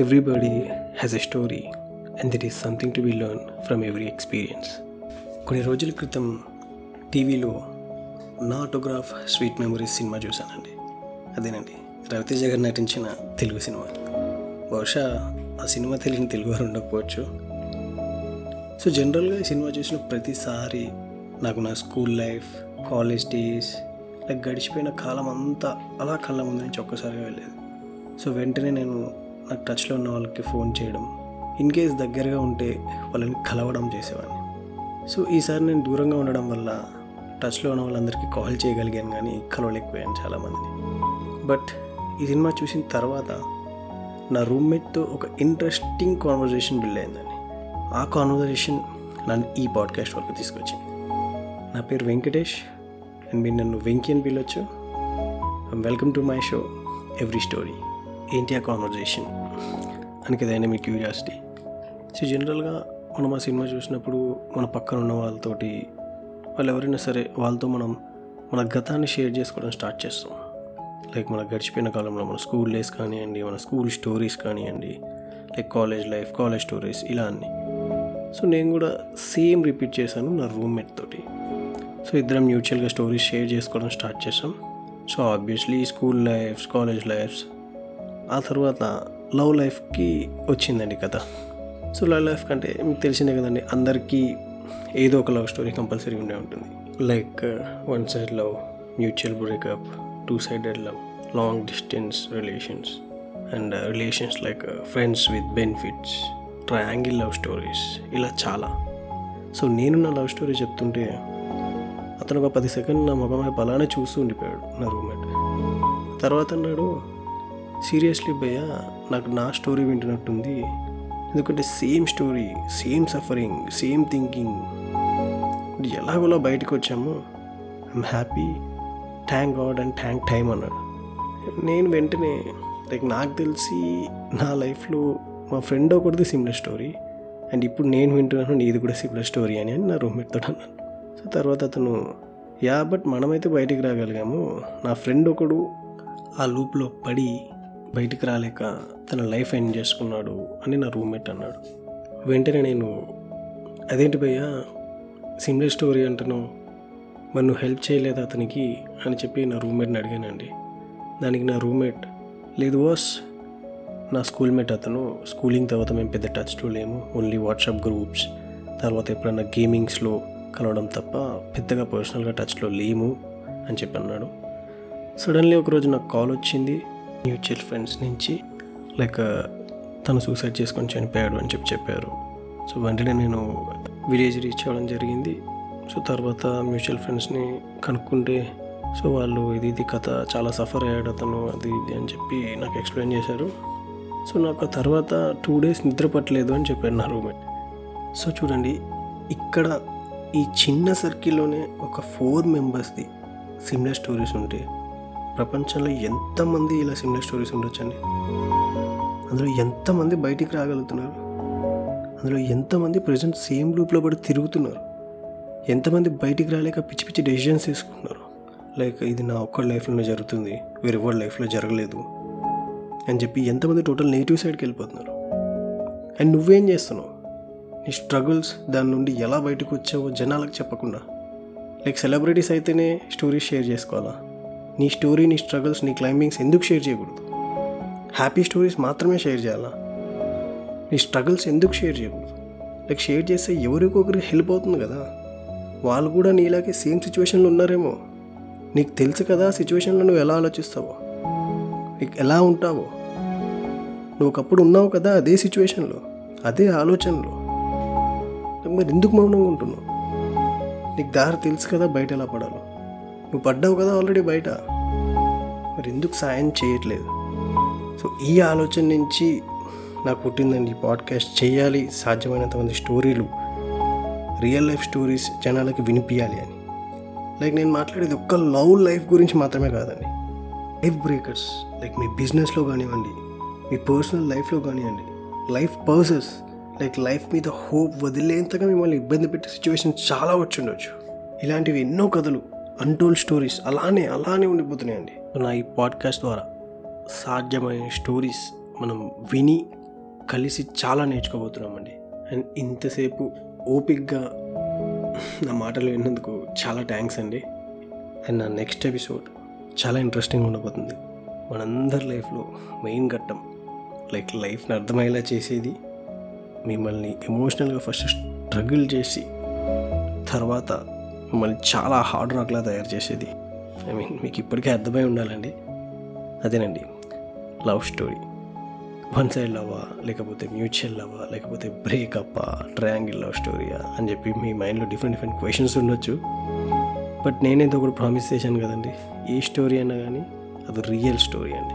Everybody has a story and that is something to be learn from every experience కొన్ని రోజుల క్రితం టీవీలో నా ఆటోగ్రాఫ్ స్వీట్ మెమరీస్ సినిమా చూశానండి. అదేనండి రవితేజ గారు నటించిన తెలుగు సినిమా. బహుశా ఆ సినిమా తెలియని తెలుగు వారు ఉండకపోవచ్చు. సో జనరల్గా ఈ సినిమా చూసిన ప్రతిసారి నాకు నా school life college days like గడిచిపోయిన కాలం అంతా అలా కళ్ళ ముందు నుంచి ఒక్కసారిగా వెళ్ళేది. సో వెంటనే నేను నాకు టచ్లో ఉన్న వాళ్ళకి ఫోన్ చేయడం ఇన్ కేస్ దగ్గరగా ఉంటే వాళ్ళని కలవడం చేసేవాడిని. సో ఈసారి నేను దూరంగా ఉండడం వల్ల టచ్లో ఉన్న వాళ్ళందరికీ కాల్ చేయగలిగాను కానీ కలవలేకపోయాను చాలామందిని. బట్ ఈ సినిమా చూసిన తర్వాత నా రూమ్మేట్తో ఒక ఇంట్రెస్టింగ్ కాన్వర్జేషన్ బిల్డ్ అయిందండి. ఆ కాన్వర్జేషన్ నన్ను ఈ పాడ్కాస్ట్ వరకు తీసుకొచ్చింది. నా పేరు వెంకటేష్ అండ్ మీరు నన్ను వెంకీ అని పిలవచ్చు. Welcome to my show every story. ఏంటి ఆ కాన్వర్జేషన్ అని మీ క్యూరియాసిటీ సో జనరల్గా మనం ఆ సినిమా చూసినప్పుడు మన పక్కన ఉన్న వాళ్ళతోటి వాళ్ళు ఎవరైనా సరే వాళ్ళతో మనం మన గతాన్ని షేర్ చేసుకోవడం స్టార్ట్ చేస్తాం. లైక్ మన గడిచిపోయిన కాలంలో మన స్కూల్ డేస్ కానివ్వండి మన స్కూల్ స్టోరీస్ కానివ్వండి like college life college stories ఇలా అన్ని. సో నేను కూడా సేమ్ రిపీట్ చేశాను నా రూమ్మేట్ తోటి. సో ఇద్దరం మ్యూచువల్గా స్టోరీస్ షేర్ చేసుకోవడం స్టార్ట్ చేసాం so obviously school lifes college lifes ఆ తర్వాత లవ్ లైఫ్కి వచ్చిందండి కథ. సో లవ్ లైఫ్ కంటే మీకు తెలిసిందే కదండి అందరికీ ఏదో ఒక లవ్ స్టోరీ కంపల్సరీ ఉండే ఉంటుంది. Like one side love mutual breakup two sided love long distance relations and relations like friends with benefits triangle love stories ఇలా చాలా. సో నేను నా లవ్ స్టోరీ చెప్తుంటే అతను ఒక పది సెకండ్ నా ముఖం వైపు అలానే చూస్తూ ఉండిపోయాడు నా రూమ్మేట్. తర్వాత అన్నాడు సీరియస్లీ భయ్య నాకు నా స్టోరీ వింటున్నట్టుంది. ఎందుకంటే same story same suffering same thinking. ఎలాగోలా బయటకు వచ్చాము I'm happy thank God and thank time అన్నాడు. నేను వెంటనే లైక్ నాకు తెలిసి నా లైఫ్లో మా ఫ్రెండ్ ఒకటిది సిమిలర్ స్టోరీ అండ్ ఇప్పుడు నేను వింటున్నాను నీది కూడా సిమిలర్ స్టోరీ అని అని నా రూమ్మేట్తో అన్నాను సో తర్వాత అతను యా బట్ మనమైతే బయటికి రాగలిగాము. నా ఫ్రెండ్ ఒకడు ఆ లూప్లో పడి బయటికి రాలేక తన లైఫ్ ఎండ్ చేసుకున్నాడు అని నా రూమ్మేట్ అన్నాడు. వెంటనే నేను అదేంటి భయ్యా సిమిలర్ స్టోరీ అంటున్నావు. మరి నువ్వు హెల్ప్ చేయలేదు అతనికి? అని చెప్పి నా రూమ్మేట్ని అడిగానండి. దానికి నా రూమ్మేట్ లేదు వాస్ నా స్కూల్మేట్ అతను స్కూలింగ్ తర్వాత మేము పెద్ద టచ్లో లేము ఓన్లీ వాట్సాప్ గ్రూప్స్ తర్వాత ఎప్పుడన్నా గేమింగ్స్లో కలవడం తప్ప పెద్దగా పర్సనల్గా టచ్లో లేము అని చెప్పి అన్నాడు. సడన్లీ ఒకరోజు నాకు కాల్ వచ్చింది. మ్యూచువల్ ఫ్రెండ్స్ నుంచి లైక్ తను సూసైడ్ చేసుకొని చనిపోయాడు అని చెప్పి చెప్పారు. సో వెంటనే నేను విలేజ్ రీచ్ అవ్వడం జరిగింది. సో తర్వాత మ్యూచువల్ ఫ్రెండ్స్ని కనుక్కుంటే సో వాళ్ళు ఇది ఇది కథ చాలా సఫర్ అయ్యాడు అతను అది ఇది అని చెప్పి నాకు ఎక్స్ప్లెయిన్ చేశారు. సో నాకు ఆ తర్వాత టూ డేస్ నిద్ర పట్టలేదు అని చెప్పారు నా రూమ్మేట్. సో చూడండి ఇక్కడ ఈ చిన్న సర్కిల్లోనే ఒక ఫోర్ మెంబర్స్ది సిమిలర్ స్టోరీస్ ఉంటే ప్రపంచంలో ఎంతమంది ఇలా సిమిలర్ స్టోరీస్ ఉండొచ్చండి? అందులో ఎంతమంది బయటికి రాగలుగుతున్నారు? అందులో ఎంతమంది ప్రజెంట్ సేమ్ లూప్లో పడి తిరుగుతున్నారు? ఎంతమంది బయటికి రాలేక పిచ్చి పిచ్చి డెసిషన్స్ తీసుకుంటున్నారు? లైక్ ఇది నా ఒక్క లైఫ్లోనే జరుగుతుంది. వేరే వాళ్ళ లైఫ్లో జరగలేదు. అని చెప్పి ఎంతమంది టోటల్ నెగిటివ్ సైడ్కి వెళ్ళిపోతున్నారు? అండ్ నువ్వేం చేస్తున్నావు? నీ స్ట్రగుల్స్ దాని నుండి ఎలా బయటకు వచ్చావో జనాలకు చెప్పకుండా. లైక్ సెలబ్రిటీస్ అయితేనే స్టోరీస్ షేర్ చేసుకోవాలా? నీ స్టోరీ నీ స్ట్రగుల్స్ నీ క్లైంబింగ్స్ ఎందుకు షేర్ చేయకూడదు? హ్యాపీ స్టోరీస్ మాత్రమే షేర్ చేయాలా? నీ స్ట్రగుల్స్ ఎందుకు షేర్ చేయకూడదు? లైక్ షేర్ చేస్తే ఎవరికొకరికి హెల్ప్ అవుతుంది కదా? వాళ్ళు కూడా నీలాగే సేమ్ సిచ్యువేషన్లో ఉన్నారేమో? నీకు తెలుసు కదా సిచ్యువేషన్లో నువ్వు ఎలా ఆలోచిస్తావో? నీకు ఎలా ఉంటావో? నువ్వు ఒకప్పుడు ఉన్నావు కదా అదే సిచ్యువేషన్లో అదే ఆలోచనలో. మరి ఎందుకు మౌనంగా ఉంటున్నావు? నీకు దారి తెలుసు కదా బయట ఎలా పడాలో. నువ్వు పడ్డావు కదా ఆల్రెడీ బయట. మరి ఎందుకు సాయం చేయట్లేదు? సో ఈ ఆలోచన నుంచి నాకు పుట్టిందండి ఈ పాడ్కాస్ట్ చేయాలి సాధ్యమైనంత మంది స్టోరీలు రియల్ లైఫ్ స్టోరీస్ జనాలకి వినిపించాలి అని. లైక్ నేను మాట్లాడేది ఒక్క లవ్ లైఫ్ గురించి మాత్రమే కాదండి. లైఫ్ బ్రేకర్స్ లైక్ మీ బిజినెస్లో కానివ్వండి మీ పర్సనల్ లైఫ్లో కానివ్వండి లైఫ్ పర్సెస్ లైక్ లైఫ్ మీద హోప్ వదిలేంతగా మిమ్మల్ని ఇబ్బంది పెట్టే సిచ్యువేషన్ చాలా వచ్చి ఉండొచ్చు. ఇలాంటివి ఎన్నో కథలు అన్టోల్డ్ స్టోరీస్ అలానే అలానే ఉండిపోతున్నాయండి. నా ఈ పాడ్కాస్ట్ ద్వారా సాధ్యమైన స్టోరీస్ మనం విని కలిసి చాలా నేర్చుకోబోతున్నామండి. అండ్ ఇంతసేపు ఓపిక్గా నా మాటలు విన్నందుకు చాలా థ్యాంక్స్ అండి. అండ్ నా నెక్స్ట్ ఎపిసోడ్ చాలా ఇంట్రెస్టింగ్ ఉండబోతుంది. మనందరి లైఫ్లో మెయిన్ ఘట్టం లైక్ లైఫ్ని అర్థమయ్యేలా చేసేది మిమ్మల్ని ఎమోషనల్గా ఫస్ట్ స్ట్రగుల్ చేసి తర్వాత మిమ్మల్ని చాలా హార్డ్ రాక్లా తయారు చేసేది. ఐ మీన్ మీకు ఇప్పటికే అర్థమై ఉండాలండి. అదేనండి లవ్ స్టోరీ వన్ సైడ్ లవ్వా లేకపోతే మ్యూచువల్ లవ్వా లేకపోతే బ్రేకప్పా ట్రయాంగిల్ లవ్ స్టోరీయా అని చెప్పి మీ మైండ్లో డిఫరెంట్ డిఫరెంట్ క్వశ్చన్స్ ఉండొచ్చు. బట్ నేనైతే ఒకటి ప్రామిస్ చేశాను కదండి ఏ స్టోరీ అయినా కానీ అది రియల్ స్టోరీ అండి.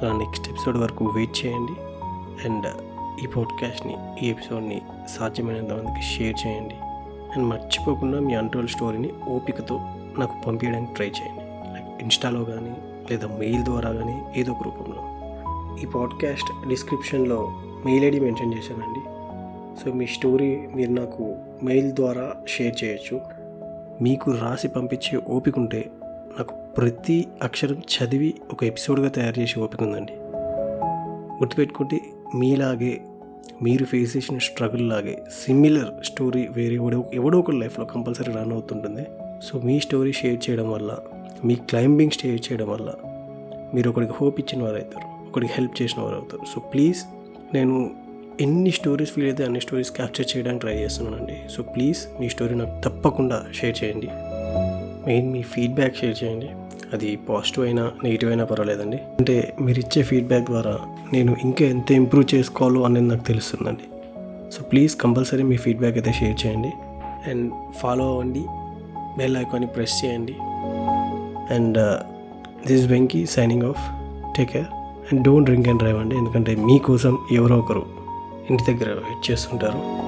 సో నెక్స్ట్ ఎపిసోడ్ వరకు వెయిట్ చేయండి. అండ్ ఈ పాడ్కాస్ట్ని ఈ ఎపిసోడ్ని సాధ్యమైనంత మందికి షేర్ చేయండి. అండ్ మర్చిపోకుండా మీ అంటోల్ స్టోరీని ఓపికతో నాకు పంపించడానికి ట్రై చేయండి. లైక్ ఇన్స్టాలో కానీ లేదా మెయిల్ ద్వారా కానీ ఏదో ఒక రూపంలో. ఈ పాడ్కాస్ట్ డిస్క్రిప్షన్లో మెయిల్ ఐడి మెన్షన్ చేశానండి. సో మీ స్టోరీ మీరు నాకు మెయిల్ ద్వారా షేర్ చేయొచ్చు. మీకు రాసి పంపించే ఓపిక ఉంటే నాకు ప్రతి అక్షరం చదివి ఒక ఎపిసోడ్గా తయారు చేసే ఓపిక ఉందండి. గుర్తుపెట్టుకుంటే మీలాగే మీరు ఫేస్ చేసిన స్ట్రగుల్ లాగే సిమిలర్ స్టోరీ వేరే ఎవడో ఎవడో ఒక లైఫ్లో కంపల్సరీ రన్ అవుతుంటుంది. సో మీ స్టోరీ షేర్ చేయడం వల్ల మీ క్లైంబింగ్ షేర్ చేయడం వల్ల మీరు ఒకరికి హోప్ ఇచ్చిన వారు అవుతారు ఒకరికి హెల్ప్ చేసిన వారు అవుతారు సో ప్లీజ్ నేను ఎన్ని స్టోరీస్ ఫీల్ అయితే అన్ని స్టోరీస్ క్యాప్చర్ చేయడానికి ట్రై చేస్తున్నానండి. సో ప్లీజ్ మీ స్టోరీ నాకు తప్పకుండా షేర్ చేయండి. మెయిన్ మీ ఫీడ్బ్యాక్ షేర్ చేయండి. అది పాజిటివ్ అయినా నెగిటివ్ అయినా పర్వాలేదండి. అంటే మీరు ఇచ్చే ఫీడ్బ్యాక్ ద్వారా నేను ఇంకా ఎంత ఇంప్రూవ్ చేసుకోవాలో అనేది నాకు తెలుస్తుందండి. సో ప్లీజ్ కంపల్సరీ మీ ఫీడ్బ్యాక్ అయితే షేర్ చేయండి. అండ్ ఫాలో అవ్వండి. బెల్ ఐకాన్ని ప్రెస్ చేయండి. And this Venky signing off take care and don't drink and drive అండి. ఎందుకంటే మీకోసం ఎవరో ఒకరు ఇంటి దగ్గర వెయిట్ చేస్తుంటారు.